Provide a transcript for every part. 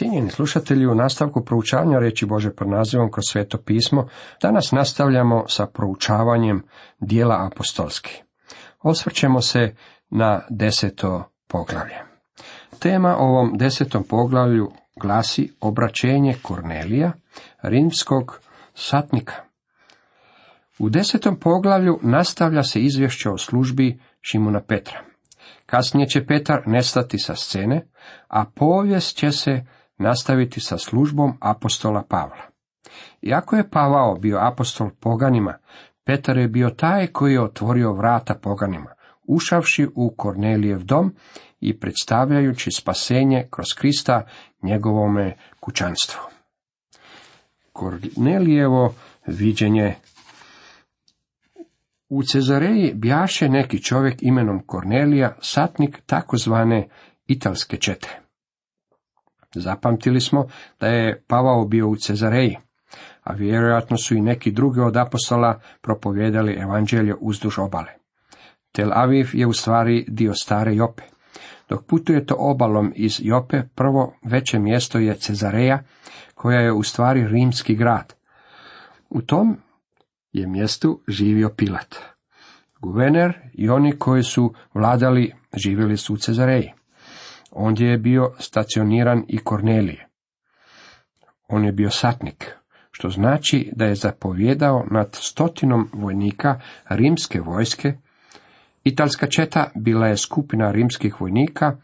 Cijenjeni slušatelji, u nastavku proučavanja reći Bože pod nazivom kroz sveto pismo, danas nastavljamo sa proučavanjem dijela apostolski. Osvrćemo se na deseto poglavlje. Tema ovom desetom poglavlju glasi obraćenje Kornelija, rimskog satnika. U desetom poglavlju nastavlja se izvješće o službi Šimuna Petra. Kasnije će Petar nestati sa scene, a povijest će se nastaviti sa službom apostola Pavla. Iako je Pavao bio apostol poganima, Petar je bio taj koji je otvorio vrata poganima, ušavši u Kornelijev dom i predstavljajući spasenje kroz Krista njegovome kućanstvu. Kornelijevo viđenje u Cezareji bjaše neki čovjek imenom Kornelija, satnik takozvane italske čete. Zapamtili smo da je Pavao bio u Cezareji, a vjerojatno su i neki drugi od apostola propovjedali evanđelje uzduž obale. Tel Aviv je u stvari dio stare Jope. Dok putujete obalom iz Jope, prvo veće mjesto je Cezareja, koja je u stvari rimski grad. U tom je mjestu živio Pilat. Guverner i oni koji su vladali živjeli su u Cezareji. Ondje je bio stacioniran i Kornelije. On je bio satnik, što znači da je zapovjedao nad stotinom vojnika rimske vojske. Italska četa bila je skupina rimskih vojnika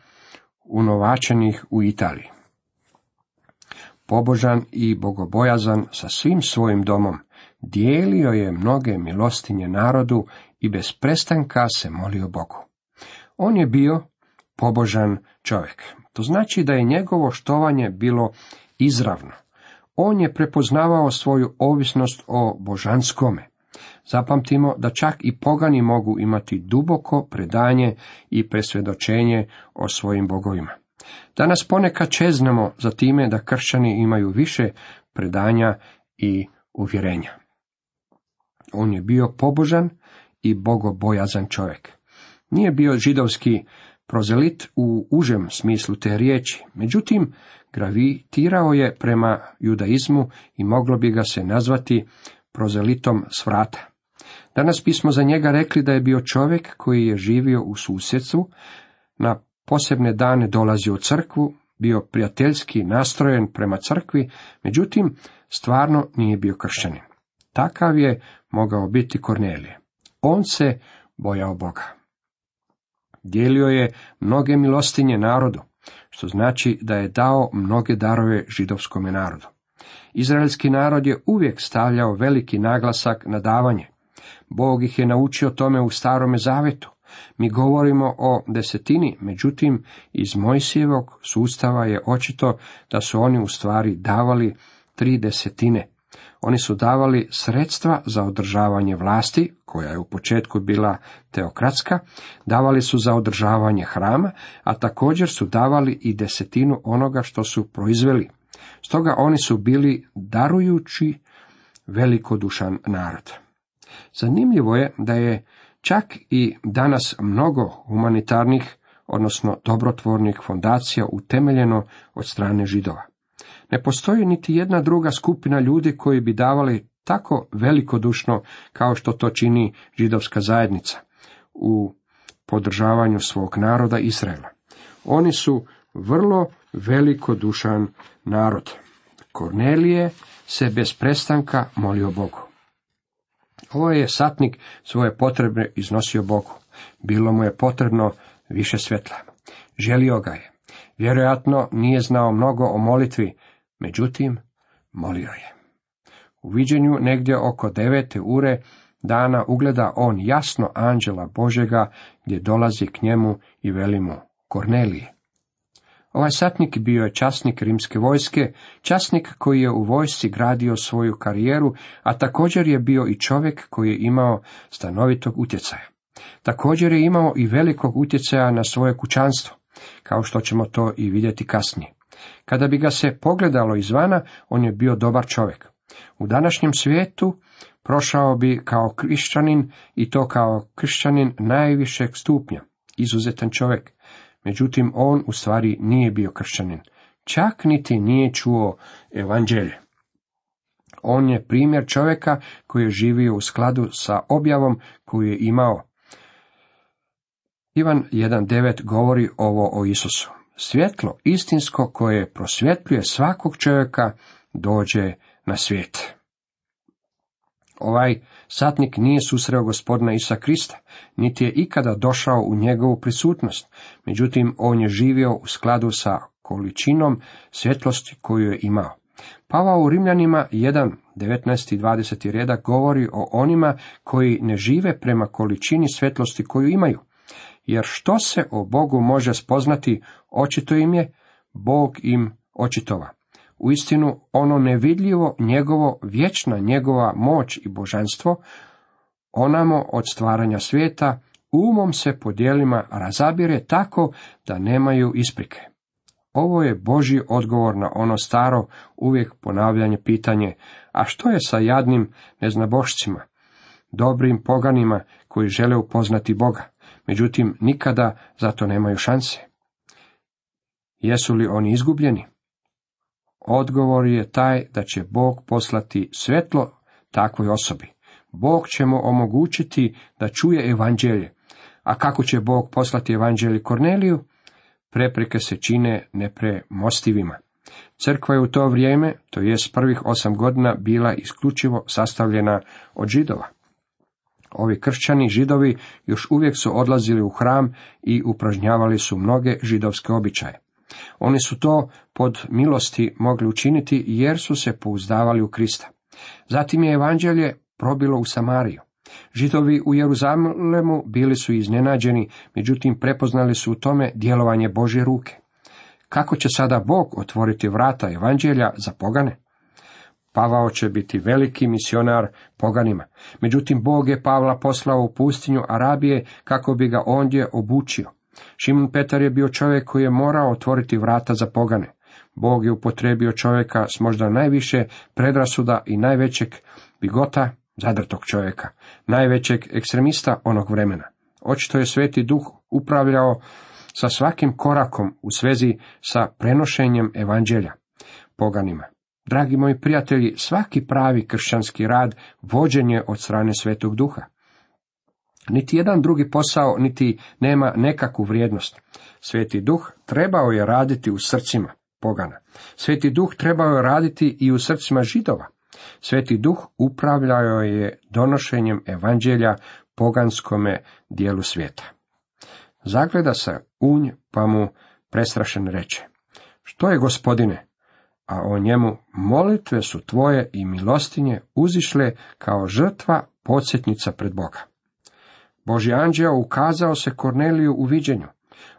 unovačenih u Italiji. Pobožan i bogobojazan sa svim svojim domom, dijelio je mnoge milostinje narodu i bez prestanka se molio Bogu. On je bio pobožan čovjek. To znači da je njegovo štovanje bilo izravno. On je prepoznavao svoju ovisnost o božanskome. Zapamtimo da čak i pogani mogu imati duboko predanje i presvjedočenje o svojim bogovima. Danas ponekad čeznemo za time da kršćani imaju više predanja i uvjerenja. On je bio pobožan i bogobojazan čovjek. Nije bio židovski prozelit u užem smislu te riječi, međutim, gravitirao je prema judaizmu i moglo bi ga se nazvati prozelitom svrata. Danas bismo za njega rekli da je bio čovjek koji je živio u susjedstvu, na posebne dane dolazio u crkvu, bio prijateljski nastrojen prema crkvi, međutim, stvarno nije bio kršćanin. Takav je mogao biti Kornelije. On se bojao Boga. Dijelio je mnoge milostinje narodu, što znači da je dao mnoge darove židovskome narodu. Izraelski narod je uvijek stavljao veliki naglasak na davanje. Bog ih je naučio tome u starome zavetu. Mi govorimo o desetini, međutim, iz Mojsijevog sustava je očito da su oni u stvari davali tri desetine. Oni su davali sredstva za održavanje vlasti, koja je u početku bila teokratska, davali su za održavanje hrama, a također su davali i desetinu onoga što su proizveli. Stoga oni su bili darujući velikodušan narod. Zanimljivo je da je čak i danas mnogo humanitarnih, odnosno dobrotvornih fondacija utemeljeno od strane židova. Ne postoji niti jedna druga skupina ljudi koji bi davali tako velikodušno kao što to čini židovska zajednica u podržavanju svog naroda Izraela. Oni su vrlo velikodušan narod. Kornelije se bez prestanka molio Bogu. Ovo je satnik svoje potrebe iznosio Bogu. Bilo mu je potrebno više svjetla. Želio ga je. Vjerojatno nije znao mnogo o molitvi, Međutim, molio je. U viđenju negdje oko devete ure dana ugleda on jasno anđela Božega gdje dolazi k njemu i veli mu Kornelije. Ovaj satnik bio je časnik rimske vojske, časnik koji je u vojsci gradio svoju karijeru, a također je bio i čovjek koji je imao stanovitog utjecaja. Također je imao i velikog utjecaja na svoje kućanstvo, kao što ćemo to i vidjeti kasnije. Kada bi ga se pogledalo izvana, on je bio dobar čovjek. U današnjem svijetu prošao bi kao krišćanin i to kao kršćanin najvišeg stupnja, izuzetan čovjek. Međutim, on u stvari nije bio kršćanin. čak niti nije čuo evanđelje. On je primjer čovjeka koji je živio u skladu sa objavom koju je imao. Ivan 1.9 govori ovo o Isusu. Svjetlo istinsko koje prosvjetljuje svakog čovjeka dođe na svijet. Ovaj satnik nije susreo gospodina Isa Krista, niti je ikada došao u njegovu prisutnost, međutim on je živio u skladu sa količinom svjetlosti koju je imao. Pavao u Rimljanima 1, 19. i 20. redak govori o onima koji ne žive prema količini svjetlosti koju imaju. Jer što se o Bogu može spoznati, očito im je, Bog im očitova. Uistinu, ono nevidljivo, njegovo, vječna njegova moć i božanstvo, onamo od stvaranja svijeta, umom se po dijelima razabire tako da nemaju isprike. Ovo je Božji odgovor na ono staro, uvijek ponavljanje pitanje, a što je sa jadnim neznabošcima, dobrim poganima koji žele upoznati Boga, međutim nikada zato nemaju šanse. Jesu li oni izgubljeni? Odgovor je taj da će Bog poslati svetlo takvoj osobi. Bog će mu omogućiti da čuje evanđelje. A kako će Bog poslati evanđelje Korneliju? Prepreke se čine nepremostivima. Crkva je u to vrijeme, to jest prvih osam godina, bila isključivo sastavljena od židova. Ovi kršćani židovi još uvijek su odlazili u hram i upražnjavali su mnoge židovske običaje. Oni su to pod milosti mogli učiniti jer su se pouzdavali u Krista. Zatim je evanđelje probilo u Samariju. Židovi u Jeruzalemu bili su iznenađeni, međutim prepoznali su u tome djelovanje Božje ruke. Kako će sada Bog otvoriti vrata evanđelja za pogane? Pavao će biti veliki misionar poganima. Međutim, Bog je Pavla poslao u pustinju Arabije kako bi ga ondje obučio. Šimun Petar je bio čovjek koji je morao otvoriti vrata za pogane. Bog je upotrebio čovjeka s možda najviše predrasuda i najvećeg bigota zadrtog čovjeka, najvećeg ekstremista onog vremena. Očito je sveti duh upravljao sa svakim korakom u svezi sa prenošenjem evanđelja poganima. Dragi moji prijatelji, svaki pravi kršćanski rad vođen je od strane svetog duha. Niti jedan drugi posao, niti nema nekakvu vrijednost. Sveti duh trebao je raditi u srcima pogana. Sveti duh trebao je raditi i u srcima židova. Sveti duh upravljao je donošenjem evanđelja poganskome dijelu svijeta. Zagleda se unj, pa mu prestrašen reče. Što je gospodine? A o njemu molitve su tvoje i milostinje uzišle kao žrtva podsjetnica pred Boga. Boži anđeo ukazao se Korneliju u viđenju.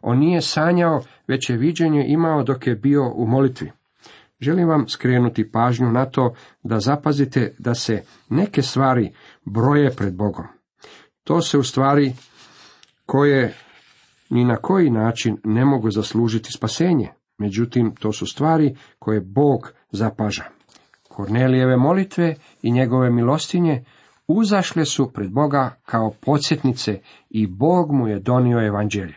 On nije sanjao, već je viđenje imao dok je bio u molitvi. Želim vam skrenuti pažnju na to da zapazite da se neke stvari broje pred Bogom. To se u stvari koje ni na koji način ne mogu zaslužiti spasenje, međutim to su stvari koje Bog zapaža. Kornelijeve molitve i njegove milostinje uzašle su pred Boga kao podsjetnice i Bog mu je donio evanđelje.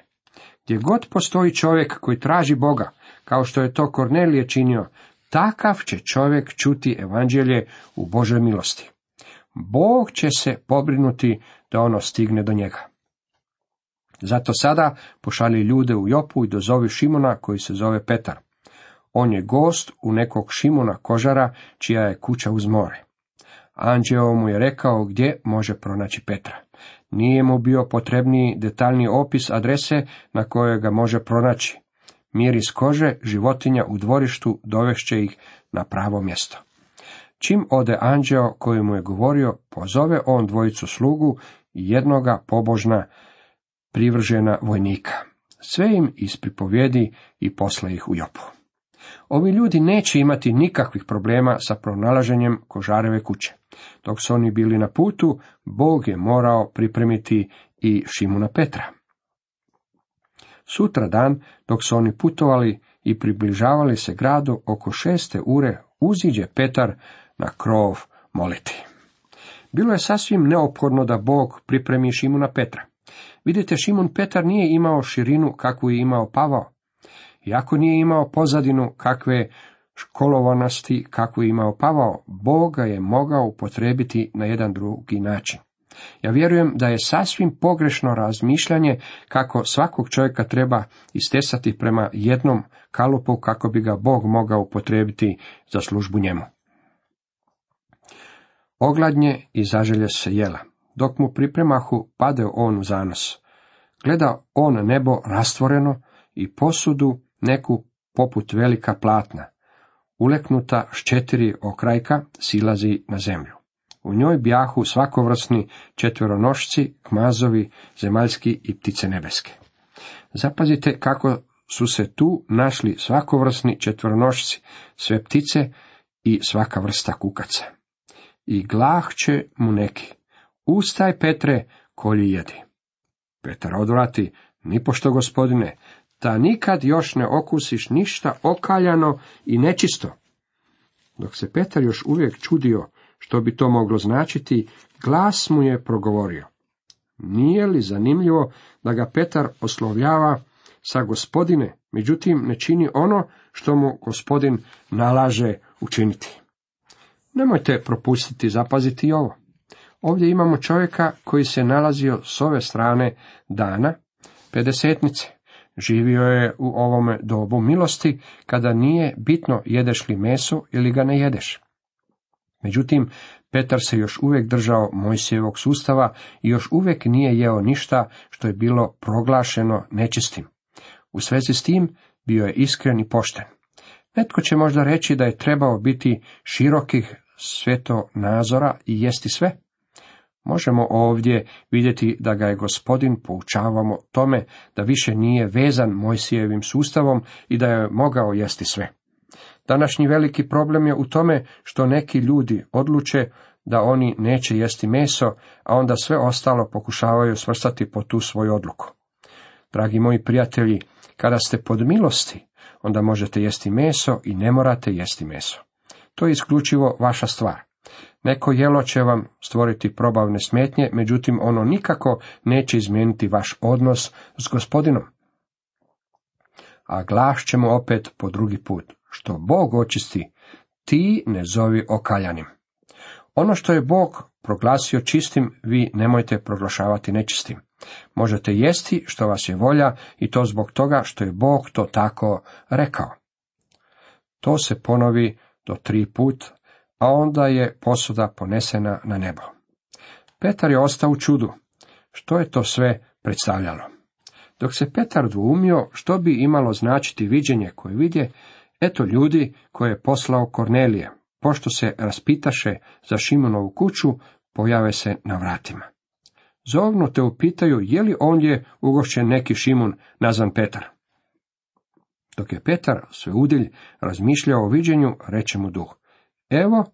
Gdje god postoji čovjek koji traži Boga, kao što je to Kornelije činio, takav će čovjek čuti evanđelje u Božoj milosti. Bog će se pobrinuti da ono stigne do njega. Zato sada pošalji ljude u Jopu i dozovi Šimona koji se zove Petar. On je gost u nekog Šimona kožara čija je kuća uz more. Anđeo mu je rekao gdje može pronaći Petra. Nije mu bio potrebniji detaljni opis adrese na kojoj ga može pronaći. Miris kože, životinja u dvorištu dovešće ih na pravo mjesto. Čim ode anđeo koji mu je govorio, pozove on dvojicu slugu i jednoga pobožna privržena vojnika. Sve im ispripovjedi i posle ih u Jopu. Ovi ljudi neće imati nikakvih problema sa pronalaženjem kožareve kuće. Dok su oni bili na putu, Bog je morao pripremiti i Šimuna Petra. Sutra dan, dok su oni putovali i približavali se gradu oko šeste ure, uziđe Petar na krov moliti. Bilo je sasvim neophodno da Bog pripremi Šimuna Petra. Vidite, Šimun Petar nije imao širinu kakvu je imao Pavao. Iako nije imao pozadinu kakve školovanosti kakvu je imao Pavao, Boga je mogao upotrebiti na jedan drugi način. Ja vjerujem da je sasvim pogrešno razmišljanje kako svakog čovjeka treba istesati prema jednom kalupu kako bi ga Bog mogao upotrebiti za službu njemu. Ogladnje i zaželje se jela. Dok mu pripremahu padeo on u zanos. Gleda on nebo rastvoreno i posudu neku poput velika platna, uleknuta s četiri okrajka, silazi na zemlju. U njoj bjahu svakovrsni četveronošci, kmazovi, zemaljski i ptice nebeske. Zapazite kako su se tu našli svakovrsni četveronošci, sve ptice i svaka vrsta kukaca. I glah će mu neki. Ustaj, Petre, kolji jedi. Petar odvrati, nipošto gospodine, da nikad još ne okusiš ništa okaljano i nečisto. Dok se Petar još uvijek čudio što bi to moglo značiti, glas mu je progovorio. Nije li zanimljivo da ga Petar oslovljava sa gospodine, međutim ne čini ono što mu gospodin nalaže učiniti. Nemojte propustiti zapaziti ovo. Ovdje imamo čovjeka koji se nalazio s ove strane dana, pedesetnice. Živio je u ovome dobu milosti, kada nije bitno jedeš li meso ili ga ne jedeš. Međutim, Petar se još uvijek držao Mojsijevog sustava i još uvijek nije jeo ništa što je bilo proglašeno nečistim. U svezi s tim bio je iskren i pošten. Netko će možda reći da je trebao biti širokih svetonazora i jesti sve. Možemo ovdje vidjeti da ga je gospodin poučavamo tome da više nije vezan Mojsijevim sustavom i da je mogao jesti sve. Današnji veliki problem je u tome što neki ljudi odluče da oni neće jesti meso, a onda sve ostalo pokušavaju svrstati po tu svoju odluku. Dragi moji prijatelji, kada ste pod milosti, onda možete jesti meso i ne morate jesti meso. To je isključivo vaša stvar. Neko jelo će vam stvoriti probavne smetnje, međutim ono nikako neće izmijeniti vaš odnos s gospodinom. A glas ćemo opet po drugi put. Što Bog očisti, ti ne zovi okaljanim. Ono što je Bog proglasio čistim, vi nemojte proglašavati nečistim. Možete jesti što vas je volja i to zbog toga što je Bog to tako rekao. To se ponovi do tri put, a onda je posuda ponesena na nebo. Petar je ostao u čudu. Što je to sve predstavljalo? Dok se Petar dvoumio što bi imalo značiti viđenje koje vidje, eto ljudi koje je poslao Kornelije, pošto se raspitaše za Šimonovu kuću, pojave se na vratima. Zovnu te upitaju je li ondje ugošćen neki Šimun nazvan Petar. Dok je Petar sve udilj razmišljao o viđenju, reče mu duh. Evo,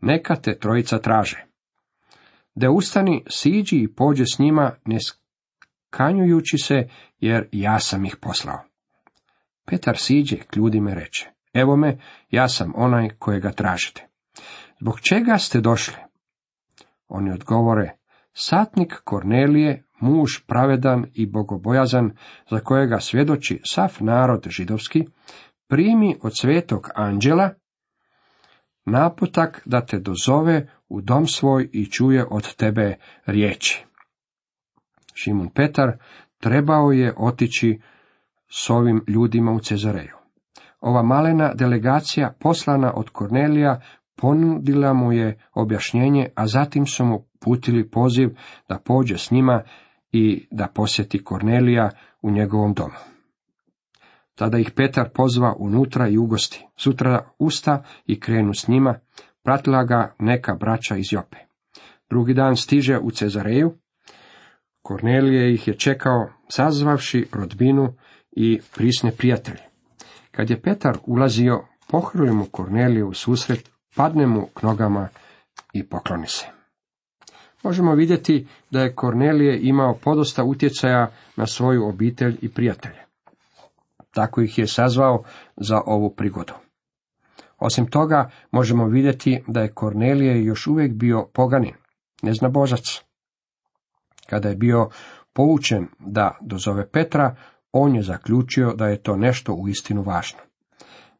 neka te trojica traže. Da ustani, siđi i pođe s njima, ne skanjujući se, jer ja sam ih poslao. Petar siđe k ljudima reče, evo me, ja sam onaj kojega tražite. Zbog čega ste došli? Oni odgovore, satnik Kornelije, muž pravedan i bogobojazan, za kojega svjedoči sav narod židovski, primi od svetog anđela naputak da te dozove u dom svoj i čuje od tebe riječi. Šimun Petar trebao je otići s ovim ljudima u Cezareju. Ova malena delegacija poslana od Kornelija ponudila mu je objašnjenje, a zatim su mu putili poziv da pođe s njima i da posjeti Kornelija u njegovom domu. Tada ih Petar pozva unutra i ugosti. Sutra usta i krenu s njima, pratila ga neka braća iz Jope. Drugi dan stiže u Cezareju. Kornelije ih je čekao, sazvavši rodbinu i prisne prijatelje. Kad je Petar ulazio, pohrli mu Korneliju u susret, padne mu k nogama i pokloni se. Možemo vidjeti da je Kornelije imao podosta utjecaja na svoju obitelj i prijatelje. Tako ih je sazvao za ovu prigodu. Osim toga, možemo vidjeti da je Kornelije još uvijek bio poganin, božac. Kada je bio poučen da dozove Petra, on je zaključio da je to nešto u istinu važno.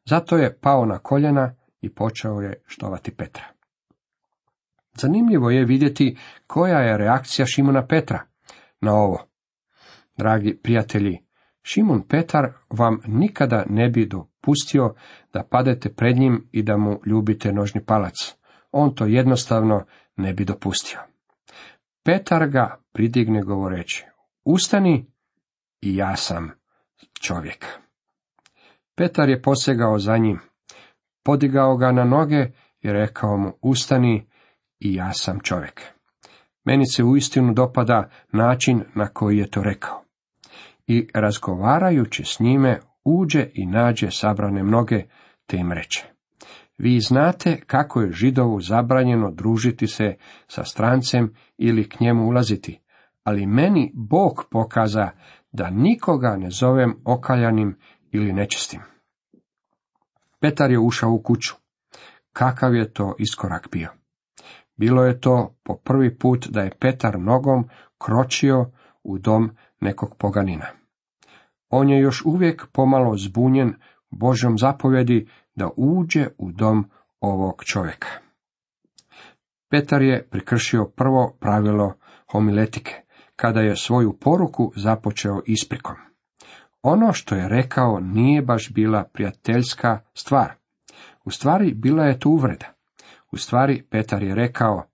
Zato je pao na koljena i počeo je štovati Petra. Zanimljivo je vidjeti koja je reakcija Šimona Petra na ovo. Dragi prijatelji, Šimon Petar vam nikada ne bi dopustio da padete pred njim i da mu ljubite nožni palac. On to jednostavno ne bi dopustio. Petar ga pridigne govoreći, ustani i ja sam čovjek. Petar je posegao za njim, podigao ga na noge i rekao mu, ustani i ja sam čovjek. Meni se uistinu dopada način na koji je to rekao. I razgovarajući s njime, uđe i nađe sabrane mnoge, te im reče. Vi znate kako je židovu zabranjeno družiti se sa strancem ili k njemu ulaziti, ali meni Bog pokaza da nikoga ne zovem okaljanim ili nečistim. Petar je ušao u kuću. Kakav je to iskorak bio? Bilo je to po prvi put da je Petar nogom kročio u dom nekog poganina. On je još uvijek pomalo zbunjen Božom zapovjedi da uđe u dom ovog čovjeka. Petar je prikršio prvo pravilo homiletike, kada je svoju poruku započeo isprikom. Ono što je rekao nije baš bila prijateljska stvar. U stvari bila je to uvreda. U stvari Petar je rekao,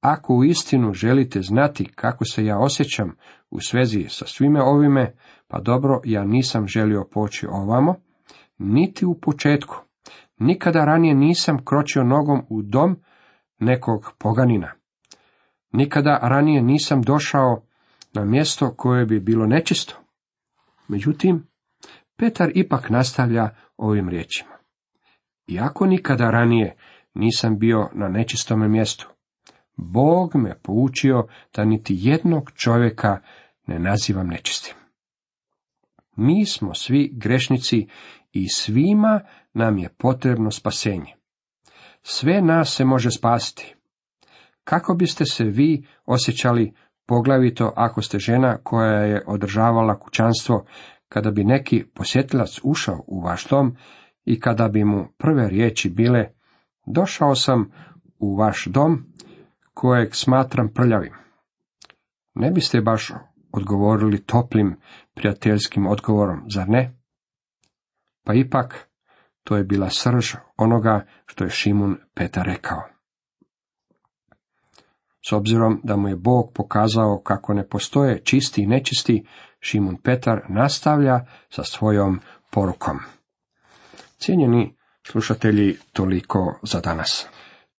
ako u istinu želite znati kako se ja osjećam u svezi sa svime ovime, pa dobro, ja nisam želio poći ovamo, niti u početku. Nikada ranije nisam kročio nogom u dom nekog poganina. Nikada ranije nisam došao na mjesto koje bi bilo nečisto. Međutim, Petar ipak nastavlja ovim riječima. Iako nikada ranije nisam bio na nečistome mjestu, Bog me poučio da niti jednog čovjeka ne nazivam nečistim. Mi smo svi grešnici i svima nam je potrebno spasenje. Sve nas se može spasiti. Kako biste se vi osjećali, poglavito ako ste žena koja je održavala kućanstvo, kada bi neki posjetilac ušao u vaš dom i kada bi mu prve riječi bile, došao sam u vaš dom kojeg smatram prljavim. Ne biste baš odgovorili toplim, prijateljskim odgovorom, zar ne? Pa ipak, to je bila srž onoga što je Šimun Peta rekao. S obzirom da mu je Bog pokazao kako ne postoje čisti i nečisti, Šimun Petar nastavlja sa svojom porukom. Cijenjeni slušatelji, toliko za danas.